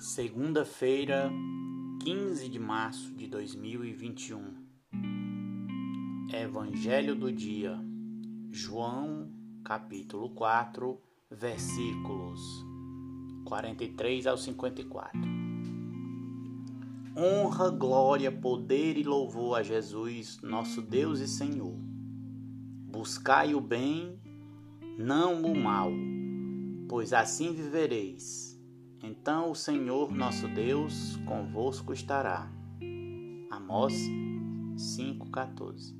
Segunda-feira, 15 de março de 2021. Evangelho do dia. João, capítulo 4, versículos 43 ao 54. Honra, glória, poder e louvor a Jesus, nosso Deus e Senhor. Buscai o bem, não o mal, pois assim vivereis então o Senhor nosso Deus convosco estará. Amós 5,14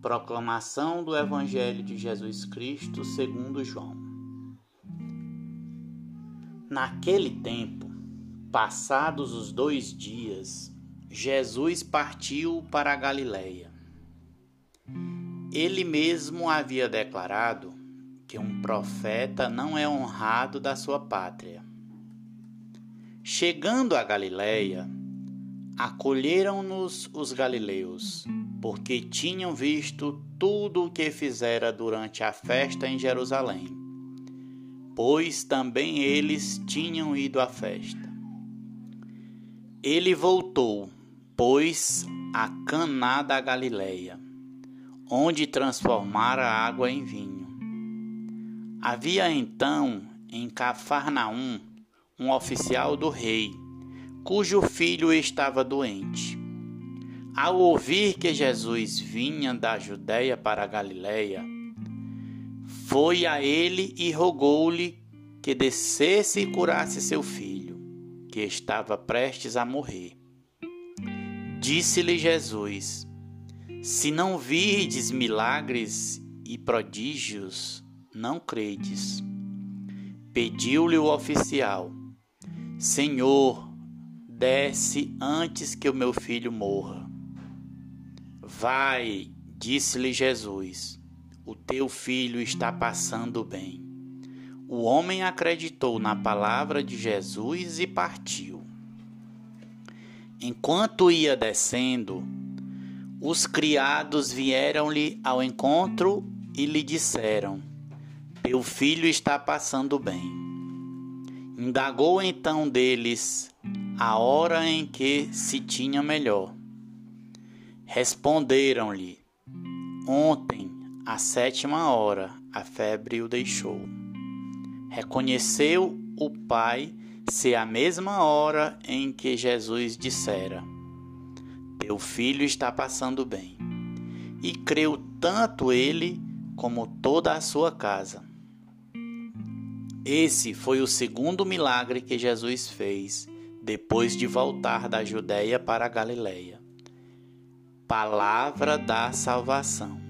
Proclamação do Evangelho de Jesus Cristo segundo João. Naquele tempo, passados os dois dias, Jesus partiu para a Galiléia. Ele mesmo havia declarado que um profeta não é honrado da sua pátria. Chegando a Galiléia, acolheram-nos os galileus, porque tinham visto tudo o que fizera durante a festa em Jerusalém, pois também eles tinham ido à festa. Ele voltou, pois, a Caná da Galiléia, onde transformara água em vinho. Havia então em Cafarnaum um oficial do rei, cujo filho estava doente. Ao ouvir que Jesus vinha da Judéia para a Galiléia, foi a ele e rogou-lhe que descesse e curasse seu filho, que estava prestes a morrer. Disse-lhe Jesus: Se não virdes milagres e prodígios, não credes. Pediu-lhe o oficial: Senhor, desce antes que o meu filho morra. Vai, disse-lhe Jesus, o teu filho está passando bem. O homem acreditou na palavra de Jesus e partiu. Enquanto ia descendo, os criados vieram-lhe ao encontro e lhe disseram: Teu filho está passando bem. Indagou então deles a hora em que se tinha melhor. Responderam-lhe: Ontem, à sétima hora, a febre o deixou. Reconheceu o pai ser a mesma hora em que Jesus dissera: Teu filho está passando bem. E creu tanto ele como toda a sua casa. Esse foi o segundo milagre que Jesus fez depois de voltar da Judéia para a Galiléia. Palavra da salvação.